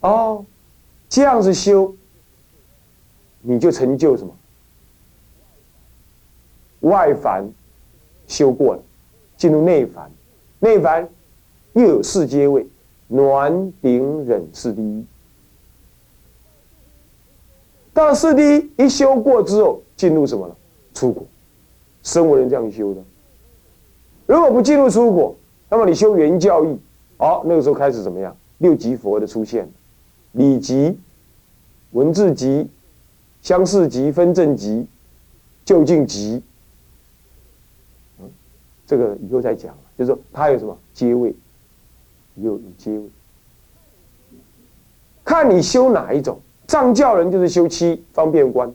哦，这样子修，你就成就什么？外凡修过了，进入内凡，内凡又有四阶位，暖顶忍是第一。到四第一一修过之后，进入什么了？出果。生为人这样修的。如果不进入出果，那么你修原教义，好，那个时候开始怎么样？六级佛的出现，理级、文字级、相似级、分正级、就近级。这个以后再讲。就是说，它有什么阶位？有有阶位，看你修哪一种。藏教人就是修七方便观，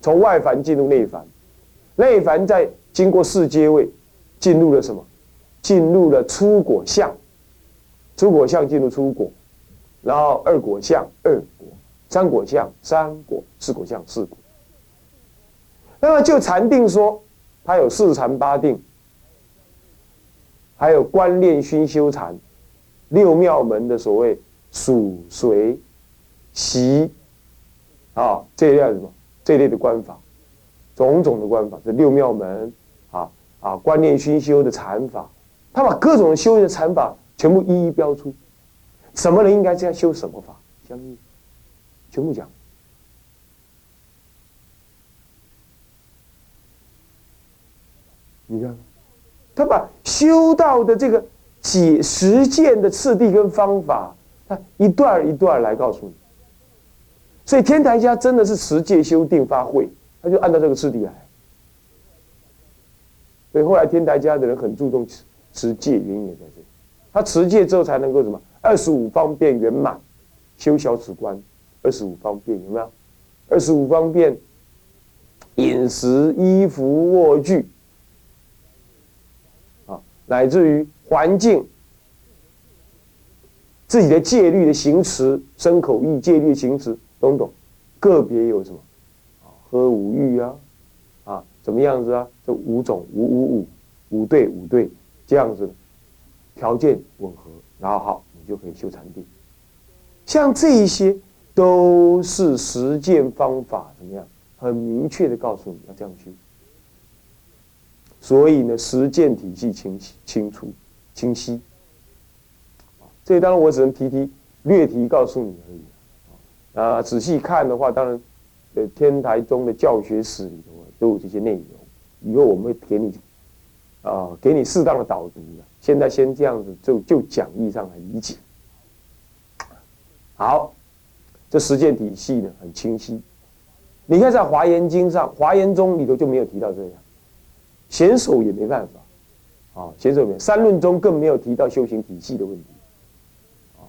从外凡进入内凡，内凡再经过四阶位，进入了什么？进入了出果相，出果相进入出果，然后二果相二果，三果相三果，四果相四果。那么就禅定说，它有四禅八定，还有观念熏修禅，六妙门的所谓属随。习，啊，这一类什么？这类的观法，种种的观法，这六妙门，啊啊，观念熏修的禅法，他把各种修的禅法全部一一标出，什么人应该这样修什么法，相应，全部讲。你看，他把修道的这个解实践的次第跟方法，他一段一段来告诉你。所以天台家真的是持戒修定发慧，他就按照这个次第来。所以后来天台家的人很注重持持戒，原因也在这里。他持戒之后才能够什么？二十五方便圆满，修小止观。二十五方便有没有？二十五方便，饮食、衣服、卧具，啊，乃至于环境，自己的戒律的行持，身口意戒律行持。懂懂，个别有什么啊？喝五欲啊，啊，怎么样子啊？这五种五五五五对五对这样子，条件吻合，然后好，就可以修禅定。像这一些都是实践方法，怎么样？很明确的告诉你要这样修。所以呢，实践体系清晰、清楚、清晰。这当然我只能提提略提告诉你而已。啊，仔细看的话，当然，呃，天台宗的教学史里头都有这些内容。以后我们会给你，啊，给你适当的导读的。现在先这样子，就就讲义上来理解。好，这实践体系呢很清晰。你看在《华严经》上，《华严宗》里头就没有提到这样，显手也没办法，啊，显手没，三论中更没有提到修行体系的问题。啊，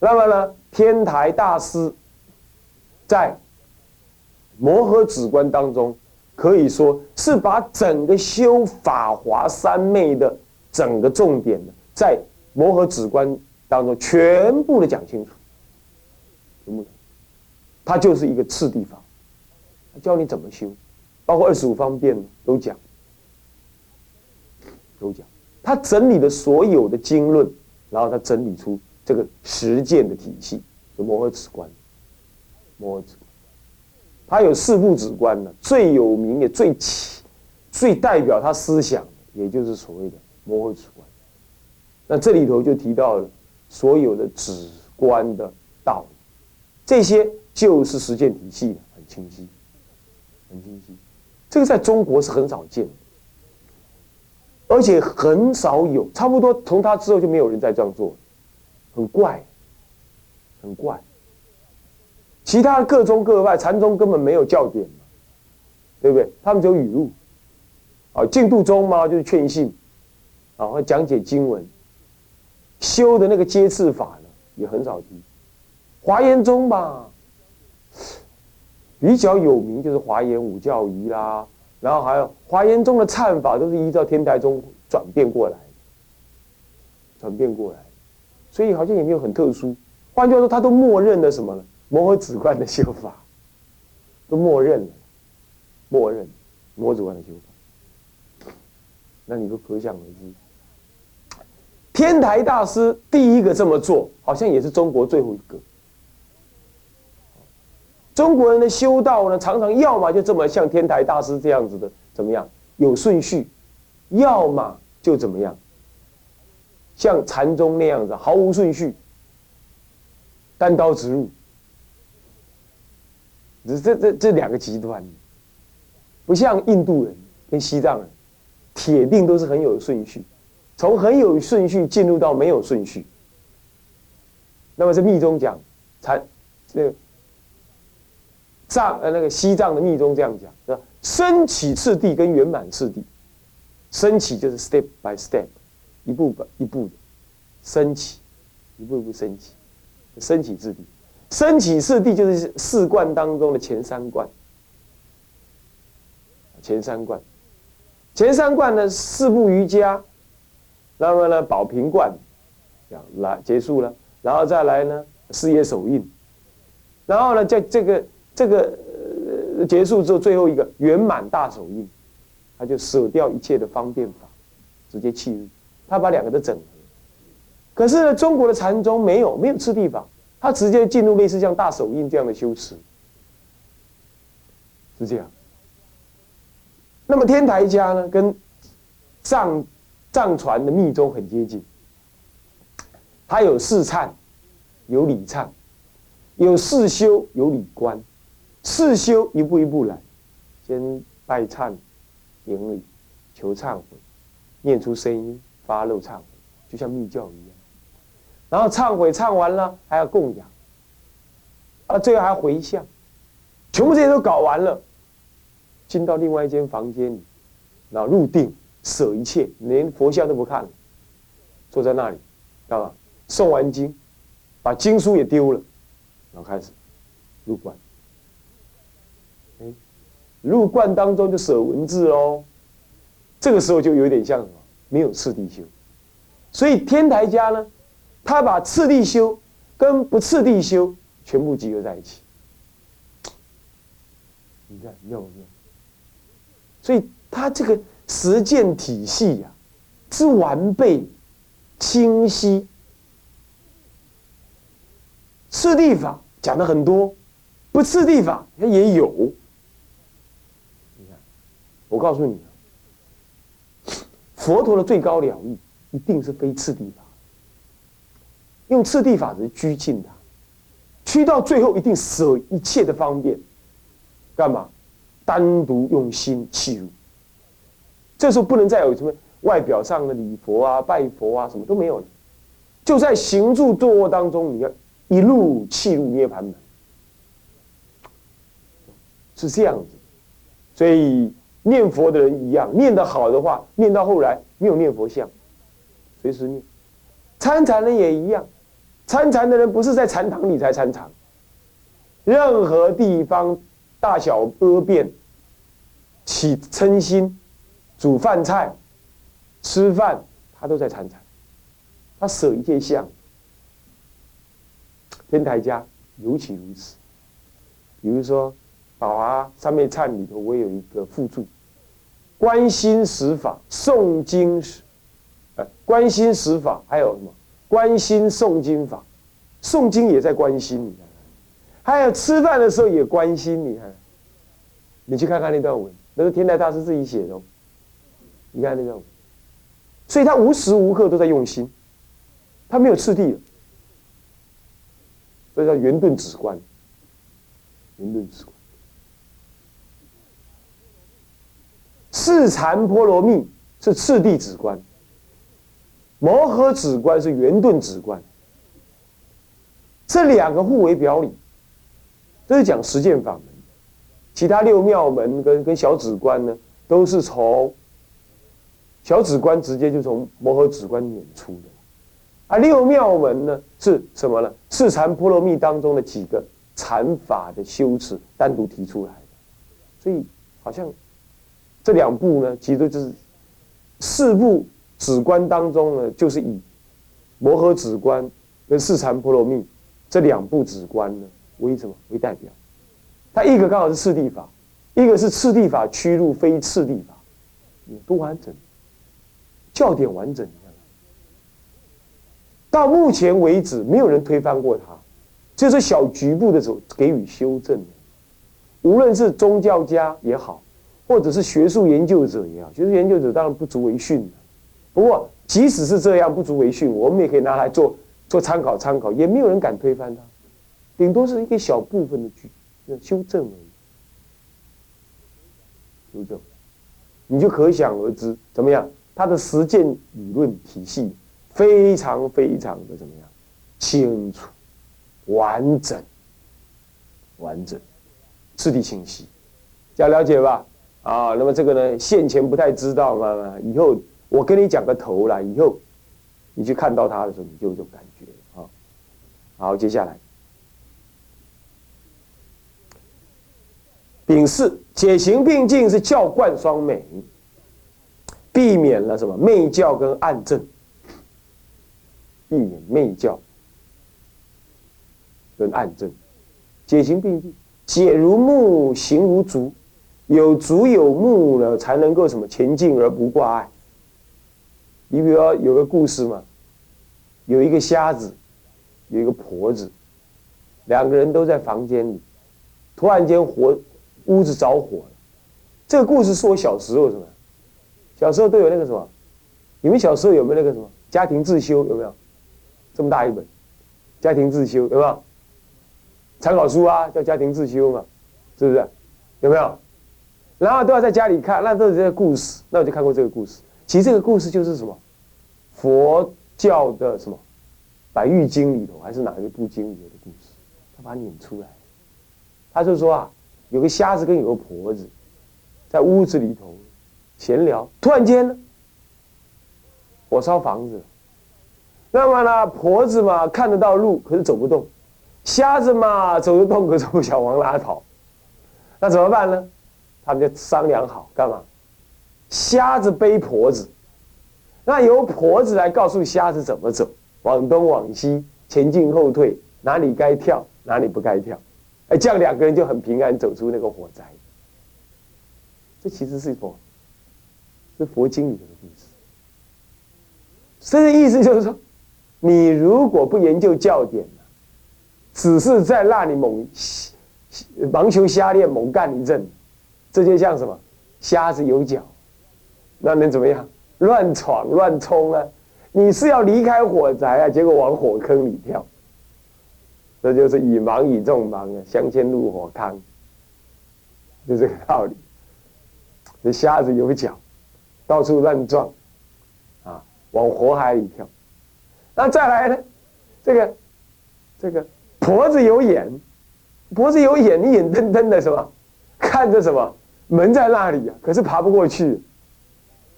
那么呢，天台大师。在摩诃止观当中，可以说是把整个修法华三昧的整个重点呢，在摩诃止观当中全部的讲清楚。全部的，它就是一个次第法，教你怎么修，包括二十五方便都讲，都讲。他整理的所有的经论，然后他整理出这个实践的体系，就摩诃止观。摩诃止观，他有四部止观呢，最有名也最起、最代表他思想的，也就是所谓的摩诃止观。那这里头就提到了所有的止观的道理，这些就是实践体系，很清晰，很清晰。这个在中国是很少见的，而且很少有，差不多从他之后就没有人再这样做，很怪，很怪。其他各宗各派，禅宗根本没有教典嘛，对不对？他们只有语录，啊，净土宗嘛就是劝信，啊，会讲解经文，修的那个阶次法呢也很少提。华严宗吧，比较有名就是华严五教仪啦，然后还有华严宗的忏法都是依照天台宗转变过来，转变过来，所以好像也没有很特殊。换句话说，他都默认了什么呢？摩诃止观的修法，都默认了，默认摩诃止观的修法，那你就可想而知，天台大师第一个这么做，好像也是中国最后一个，中国人的修道呢，常常要么就这么像天台大师这样子的，怎么样？有顺序，要么就怎么样，像禅宗那样子毫无顺序，单刀直入。这这这两个极端，不像印度人跟西藏人，铁定都是很有顺序，从很有顺序进入到没有顺序。那么在密宗讲，禅这个藏呃那个西藏的密宗这样讲，是吧？升起次第跟圆满次第，升起就是 step by step，一步一步的升起，一步一步升起，升起次第。升起次第就是四观当中的前三观，前三观，前三观呢四部瑜伽，那么呢宝瓶罐，这样来结束了，然后再来呢事业手印，然后呢在这个这个呃结束之后最后一个圆满大手印，他就舍掉一切的方便法，直接弃入，他把两个都整合。可是呢中国的禅宗没有没有次第法。他直接进入类似像大手印这样的修持，是这样。那么天台家呢，跟藏藏传的密宗很接近。他有四忏，有礼忏，有四修，有礼观。四修一步一步来，先拜忏、顶礼、求忏悔、念出声音、发漏忏悔，就像密教一样。然后忏悔唱完了，还要供养，啊，最后还回向，全部这些都搞完了，进到另外一间房间里，然后入定，舍一切，连佛像都不看了，坐在那里，干嘛？诵完经，把经书也丢了，然后开始入观。哎，入观当中就舍文字喽，这个时候就有点像什么？没有次第修，所以天台家呢？他把次第修跟不次第修全部集合在一起，你看妙不妙？所以他这个实践体系呀，之完备、清晰。次第法讲的很多，不次第法它也有。你看，我告诉你，佛陀的最高了义一定是非次第法。用次第法则拘禁他，拘到最后一定舍一切的方便，干嘛？单独用心契入。这时候不能再有什么外表上的礼佛啊、拜佛啊，什么都没有了。就在行住坐卧当中，你要一路契入涅盘门，是这样子。所以念佛的人一样，念得好的话，念到后来没有念佛像，随时念。参禅人也一样。参禅的人不是在禅堂里才参禅，任何地方大小屙便、起嗔心、煮饭菜、吃饭，他都在参禅。他舍一切相，天台家尤其如此。比如说《宝华三昧忏》里头，我有一个附注：观心十法、诵经时，呃，观心十法还有什么？关心诵经法，诵经也在关心你，还有吃饭的时候也关心你看，你去看看那段文，那是天台大师自己写的，你看那个，所以他无时无刻都在用心，他没有次第，所以叫圆顿止观，圆顿止观，四禅波罗蜜是次第止观。摩诃止观是圆顿止观，这两个互为表里，这是讲实践法门。其他六妙门跟跟小止观呢，都是从小止观直接就从摩诃止观演出的，而六妙门呢是什么呢？四禅波罗蜜当中的几个禅法的修持单独提出来的，所以好像这两部呢，其实就是四部。止观当中呢，就是以摩诃止观跟四禅波罗蜜这两部止观呢为什么为代表？它一个刚好是次第法，一个是次第法趋入非次第法，多完整，教典完整。到目前为止，没有人推翻过它，就是小局部的时候给予修正。无论是宗教家也好，或者是学术研究者也好，学术研究者当然不足为训不过即使是这样不足为训，我们也可以拿来做做参考参考，也没有人敢推翻它，顶多是一个小部分的句修正而已。修正，你就可想而知怎么样？他的实践理论体系非常非常的怎么样？清楚、完整、完整、次第清晰，这样了解吧？啊，那么这个呢，现前不太知道嘛，以后我跟你讲个头了，以后你去看到他的时候，你就有感觉啊。好，接下来。丙四解行并进是教贯双美，避免了什么媚教跟暗证，避免媚教跟暗证，解行并进，解如木，行如竹，有竹有木了，才能够什么前进而不挂碍。你比如说有个故事嘛，有一个瞎子，有一个婆子，两个人都在房间里，突然间火。屋子着火了，这个故事是我小时候什么？小时候都有那个什么？你们小时候有没有那个什么家庭自修？有没有？这么大一本家庭自修有没有？参考书啊，叫家庭自修嘛，是不是？有没有？然后都要在家里看，那都是这个故事。那我就看过这个故事。其实这个故事就是什么？佛教的什么《白玉经》里头，还是哪一部经里头的故事？他把它引出来，他就说啊。有个瞎子跟有个婆子，在屋子里头闲聊，突然间，火烧房子。那么呢，婆子嘛看得到路，可是走不动；瞎子嘛走得动，可是不想往哪跑。那怎么办呢？他们就商量好干嘛？瞎子背婆子，那由婆子来告诉瞎子怎么走，往东往西，前进后退，哪里该跳，哪里不该跳。哎，这样两个人就很平安走出那个火灾。这其实是一种？是佛经里头的故事。这个意思就是说，你如果不研究教典只是在那里猛盲求瞎练、猛干一阵，这就像什么？瞎子有脚，那能怎么样？乱闯乱冲啊！你是要离开火灾啊，结果往火坑里跳。这就是以盲以众盲啊，相牵入火坑，就这个道理。这瞎子有脚，到处乱撞，啊，往火海里跳。那再来呢？这个这个婆子有眼，婆子有眼，你眼瞪瞪的什么？看着什么？门在那里啊，可是爬不过去，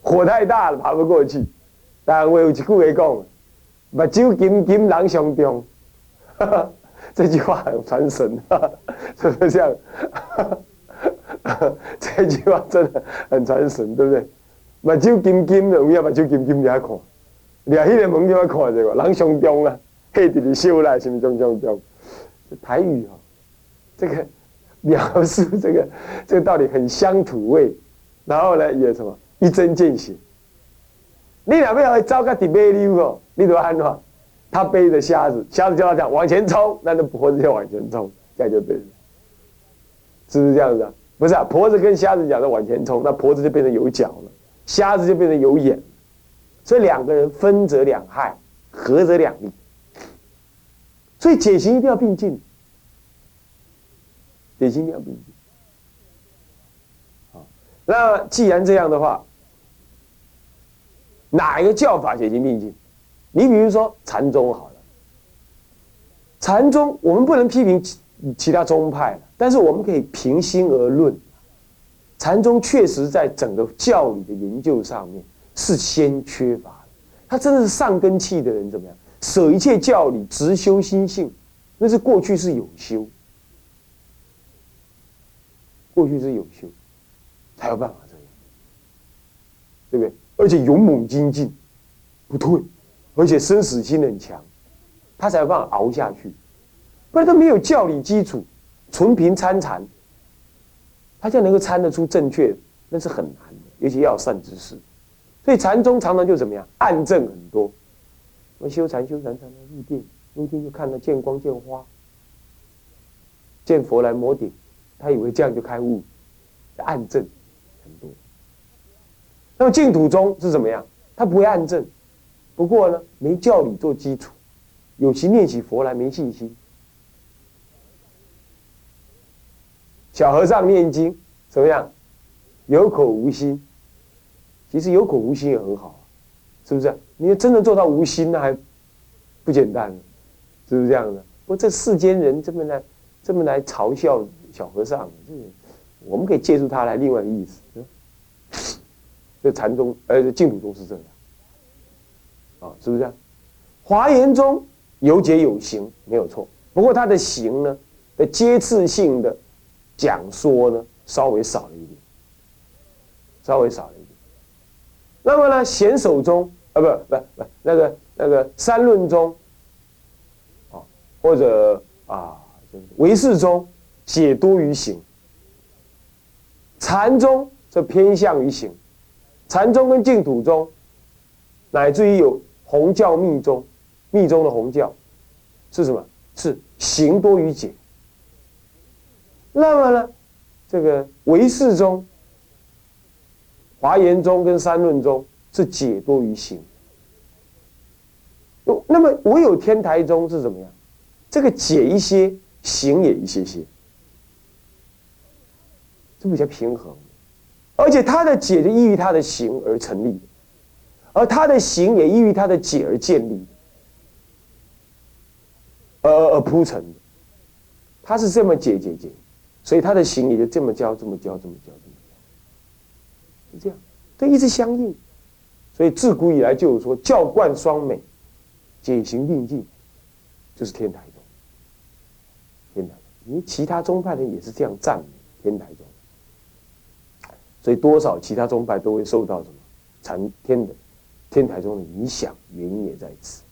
火太大了，爬不过去。但我有一句话讲：，目睭金金，人上中。这句话很传神，是不是这样？这句话真的很传神，对不对？目睭金金的，有影目睭金金遐看，掠迄个门就要看这个，人上中啊，黑地里修来，什么中中中？台语啊，这个描述这个这个道理很乡土味，然后呢也什么一针见血。你两边要走个地马溜哦，你都安怎？他背着瞎子，瞎子叫他讲往前冲，那那婆子就往前冲，这样就对了，是不是这样子啊？不是啊，婆子跟瞎子讲的往前冲，那婆子就变成有脚了，瞎子就变成有眼，所以两个人分则两害，合则两利，所以解行一定要并进，解行一定要并进。那既然这样的话，哪一个教法解行并进？你比如说禅宗好了，禅宗我们不能批评其其他宗派但是我们可以平心而论，禅宗确实在整个教理的研究上面是先缺乏的。他真的是上根器的人怎么样？舍一切教理，直修心性，那是过去是有修，过去是有修，才有办法这样，对不对？而且勇猛精进，不退。而且生死心很强，他才有办法熬下去，不然他没有教理基础，纯凭参禅，他就能够参得出正确，那是很难的，尤其要善知识。所以禅宗常常就怎么样，暗证很多。我修禅修禅禅入定，入定就看到见光见花，见佛来摩顶，他以为这样就开悟，暗证很多。那么净土宗是怎么样？他不会暗证，不过呢，没教理做基础，有其念起佛来没信心。小和尚念经怎么样？有口无心。其实有口无心也很好，是不是？你要真的做到无心，那还不简单，是不是这样的？不过这世间人这么来，这么来嘲笑小和尚，这我们可以借助他来另外一个意思。这禅宗呃净土宗是这样，啊，是不是？华严宗有解有行，没有错。不过他的行呢，的阶次性的讲说呢，稍微少了一点，稍微少了一点。那么呢，显手中啊，不不不，那个那个三论中，啊，或者啊，就是唯识中解多于行，禅宗则偏向于行。禅宗跟净土宗，乃至于有红教密宗，密宗的红教是什么？是行多于解。那么呢，这个唯识中、华严宗跟三论宗是解多于行。那么唯有天台宗是怎么样？这个解一些，行也一些些，这比较平衡。而且他的解就依于他的行而成立，而他的行也依于他的解而建立，而而铺成的。他是这么解解解，所以他的行也就这么教，这么教，这么教，这么教，是这样，这一直相应。所以自古以来就有说教贯双美，解行并进，就是天台宗。天台，因为其他宗派的也是这样赞美天台宗。所以多少其他宗派都会受到什么禅天的天台宗的影响，原因也在此。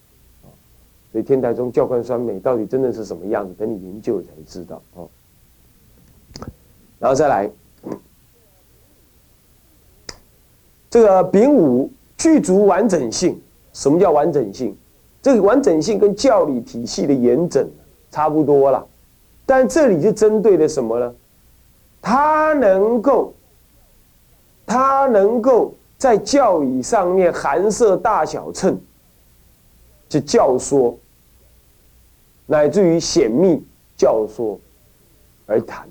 所以天台宗教官双美到底真的是什么样子？等你研究才知道哦。然后再来，这个丙午具足完整性。什么叫完整性？这个完整性跟教理体系的严整差不多了，但这里就针对的什么呢？他能够。他能够在教理上面含摄大小乘，就教说，乃至于显密教说而谈，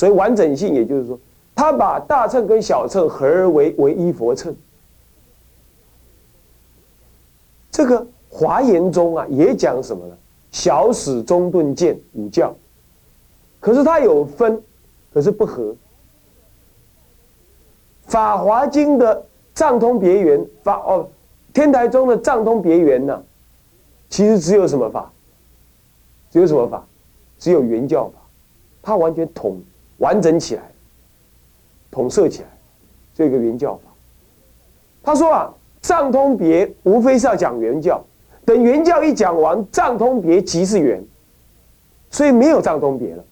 所以完整性，也就是说，他把大乘跟小乘合而为为一佛乘。这个华严中啊，也讲什么呢？小史中顿见五教，可是它有分，可是不合。法华经的藏通别圆法哦，天台宗的藏通别圆呢，其实只有什么法？只有什么法？只有圆教法，它完全统完整起来，统摄起来，这个原教法。他说啊，藏通别无非是要讲原教，等原教一讲完，藏通别即是圆，所以没有藏通别了。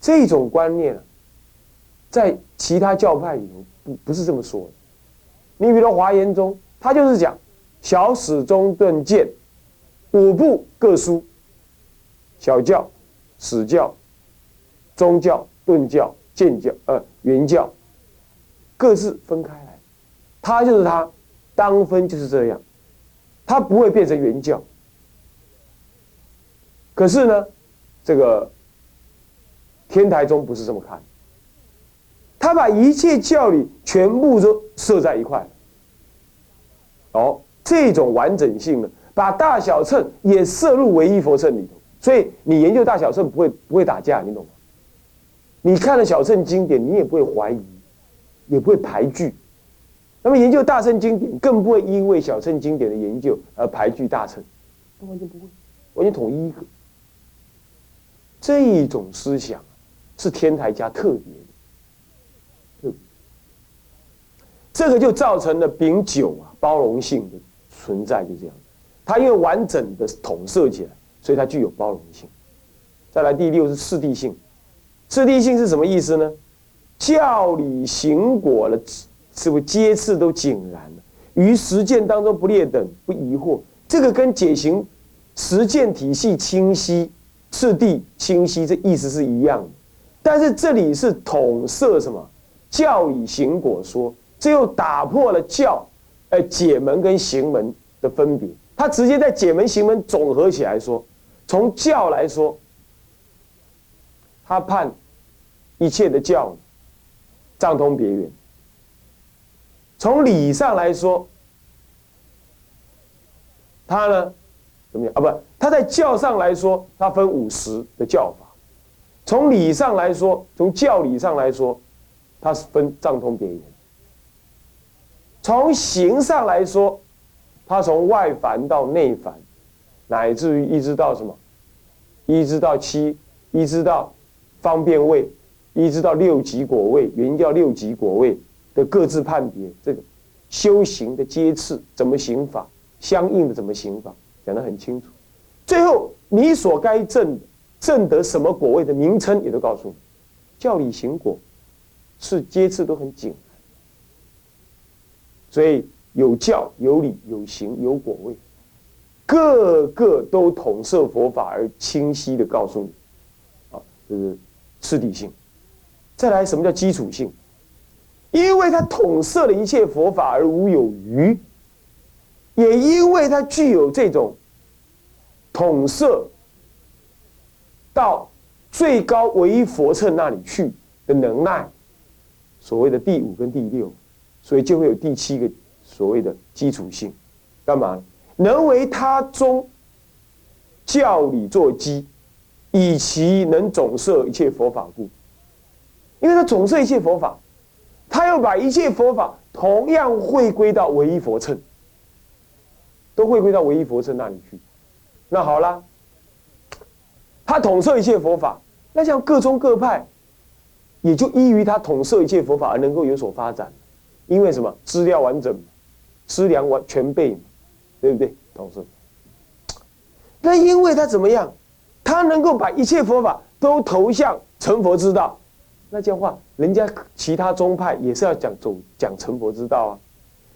这种观念啊。在其他教派里头，不不是这么说的。你比如华严宗，他就是讲小始中顿渐五部各书，小教、始教、宗教、顿教、建教，呃，原教，各自分开来。他就是他，当分就是这样，他不会变成原教。可是呢，这个天台宗不是这么看。他把一切教理全部都设在一块，哦，这种完整性呢，把大小乘也摄入唯一佛乘里头，所以你研究大小乘不会不会打架，你懂吗？你看了小乘经典，你也不会怀疑，也不会排拒。那么研究大乘经典，更不会因为小乘经典的研究而排拒大乘，完全不会，完全统一一个。这一种思想是天台家特别的。这个就造成了丙九啊包容性的存在，就这样。它因为完整的统摄起来，所以它具有包容性。再来第六是次第性，次第性是什么意思呢？教理行果了，是不是皆次都井然了？于实践当中不劣等，不疑惑。这个跟解行实践体系清晰，次第清晰，这意思是一样的。但是这里是统摄什么？教理行果说，这又打破了教，呃，解门跟行门的分别。他直接在解门行门总合起来说，从教来说，他判一切的教藏通别圆；从理上来说，他呢怎么样啊？不，他在教上来说，他分五十的教法；从理上来说，从教理上来说。他是分藏通别圆。从形上来说，他从外凡到内凡，乃至于一直到什么，一直到七，一直到方便位，一直到六级果位，原叫六级果位的各自判别，这个修行的阶次怎么行法，相应的怎么行法，讲得很清楚。最后你所该证的证得什么果位的名称，也都告诉你，教理行果。是阶次都很紧，所以有教有理有行有果位，个个都统摄佛法而清晰的告诉你，啊，这是次第性。再来，什么叫基础性？因为它统摄了一切佛法而无有余，也因为它具有这种统摄到最高唯一佛乘那里去的能耐。所谓的第五跟第六，所以就会有第七个所谓的基础性，干嘛？能为他中教理作基，以其能总摄一切佛法故。因为他总摄一切佛法，他要把一切佛法同样汇归到唯一佛乘，都汇归到唯一佛乘那里去。那好了，他统摄一切佛法，那像各宗各派。也就依于他统摄一切佛法而能够有所发展，因为什么？资料完整，资粮完全备，对不对？统摄。那因为他怎么样？他能够把一切佛法都投向成佛之道，那这样话，人家其他宗派也是要讲走讲成佛之道啊，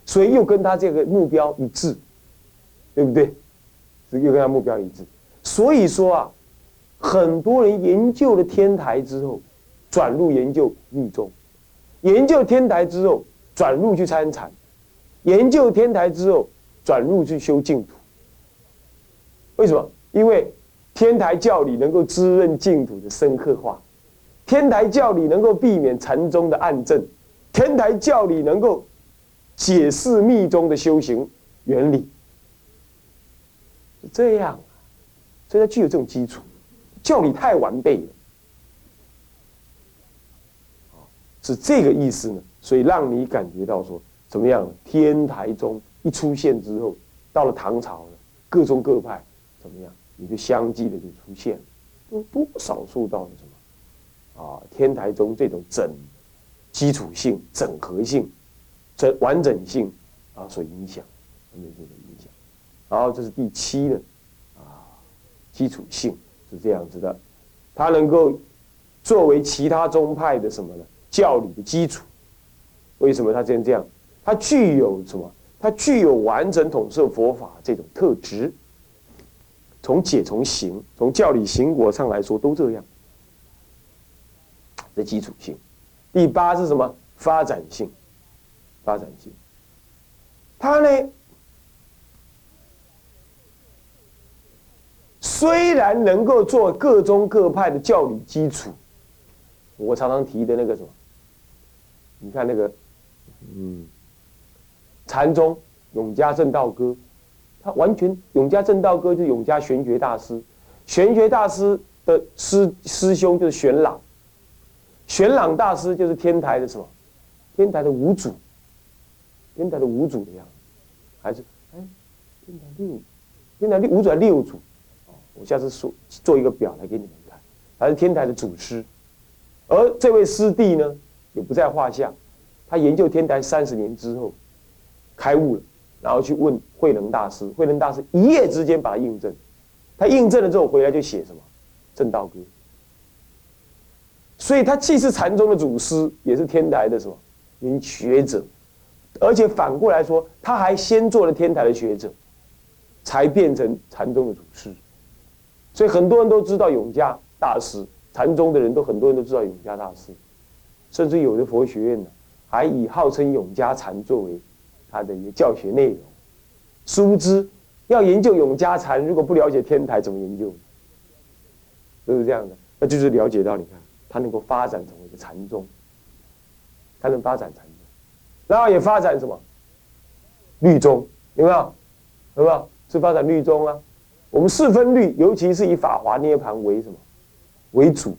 所以又跟他这个目标一致，对不对？又跟他目标一致。所以说啊，很多人研究了天台之后。转入研究密宗，研究天台之后，转入去参禅，研究天台之后，转入去修净土。为什么？因为天台教理能够滋润净土的深刻化，天台教理能够避免禅宗的暗证，天台教理能够解释密宗的修行原理。是这样，所以它具有这种基础，教理太完备了。是这个意思呢，所以让你感觉到说怎么样？天台宗一出现之后，到了唐朝了，各宗各派怎么样？也就相继的就出现，都多少受到了什么啊？天台宗这种整基础性、整合性、整完整性啊所影响，这个影响。然后这是第七呢，啊，基础性是这样子的，它能够作为其他宗派的什么呢？教理的基础，为什么他这样这样？他具有什么？他具有完整统摄佛法这种特质。从解从行，从教理行果上来说，都这样。的基础性。第八是什么？发展性。发展性。他呢，虽然能够做各宗各派的教理基础，我常常提的那个什么？你看那个，嗯，禅宗永嘉正道歌，他完全永嘉正道歌就是永嘉玄觉大师，玄觉大师的师师兄就是玄朗，玄朗大师就是天台的什么？天台的五祖，天台的五祖的样子，还是哎，天台六，天台六五祖还六祖，我下次说做一个表来给你们看，还是天台的祖师，而这位师弟呢？也不在话下。他研究天台三十年之后，开悟了，然后去问慧能大师。慧能大师一夜之间把他印证。他印证了之后回来就写什么《正道歌》。所以他既是禅宗的祖师，也是天台的什么名学者。而且反过来说，他还先做了天台的学者，才变成禅宗的祖师。所以很多人都知道永嘉大师，禅宗的人都很多人都知道永嘉大师，甚至有的佛学院呢，还以号称永嘉禅作为他的一个教学内容。殊不知，要研究永嘉禅，如果不了解天台，怎么研究？是不是这样的？那就是了解到，你看他能够发展成为一个禅宗，他能发展禅宗，然后也发展什么？律宗有没有？有没有？是发展律宗啊？我们四分律，尤其是以法华涅盘为什么为主，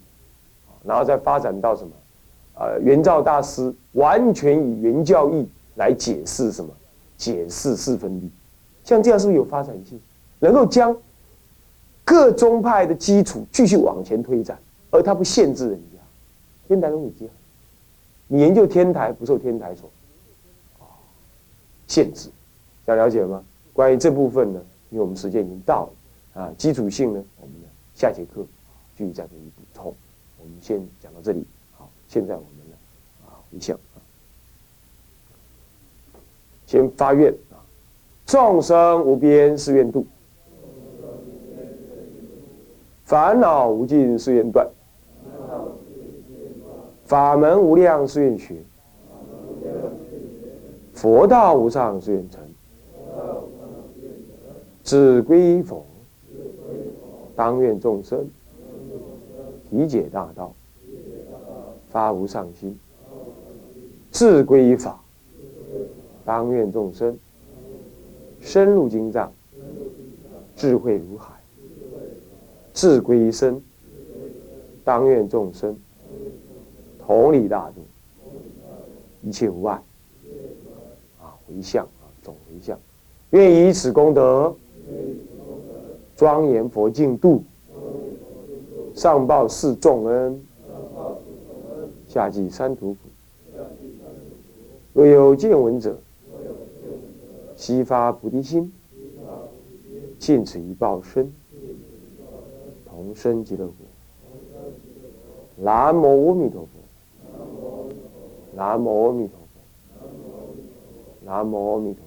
然后再发展到什么？呃，圆照大师完全以原教义来解释什么？解释四分律，像这样是不是有发展性？能够将各宗派的基础继续往前推展，而他不限制人家，天台宗也这样。你研究天台不受天台所限制，想了解吗？关于这部分呢，因为我们时间已经到了。啊，基础性呢，我们呢下节课继续再给你补充。我们先讲到这里。好，现在我们呢啊回向啊，先发愿啊，众生无边誓愿度，烦恼无尽誓愿断，法门无量誓愿学，佛道无上誓愿成，只归佛。当愿众生体解大道，发无上心，自归法。当愿众生深入经藏，智慧如海，自归身。当愿众生同理大度，一切无碍。啊，回向啊，总回向，愿以此功德。庄严佛净土，上报四重恩，下济三途苦。若有见闻者，悉发菩提心，尽此一报身，同生极乐国。南无阿弥陀佛。南无阿弥陀佛。南无阿弥陀佛。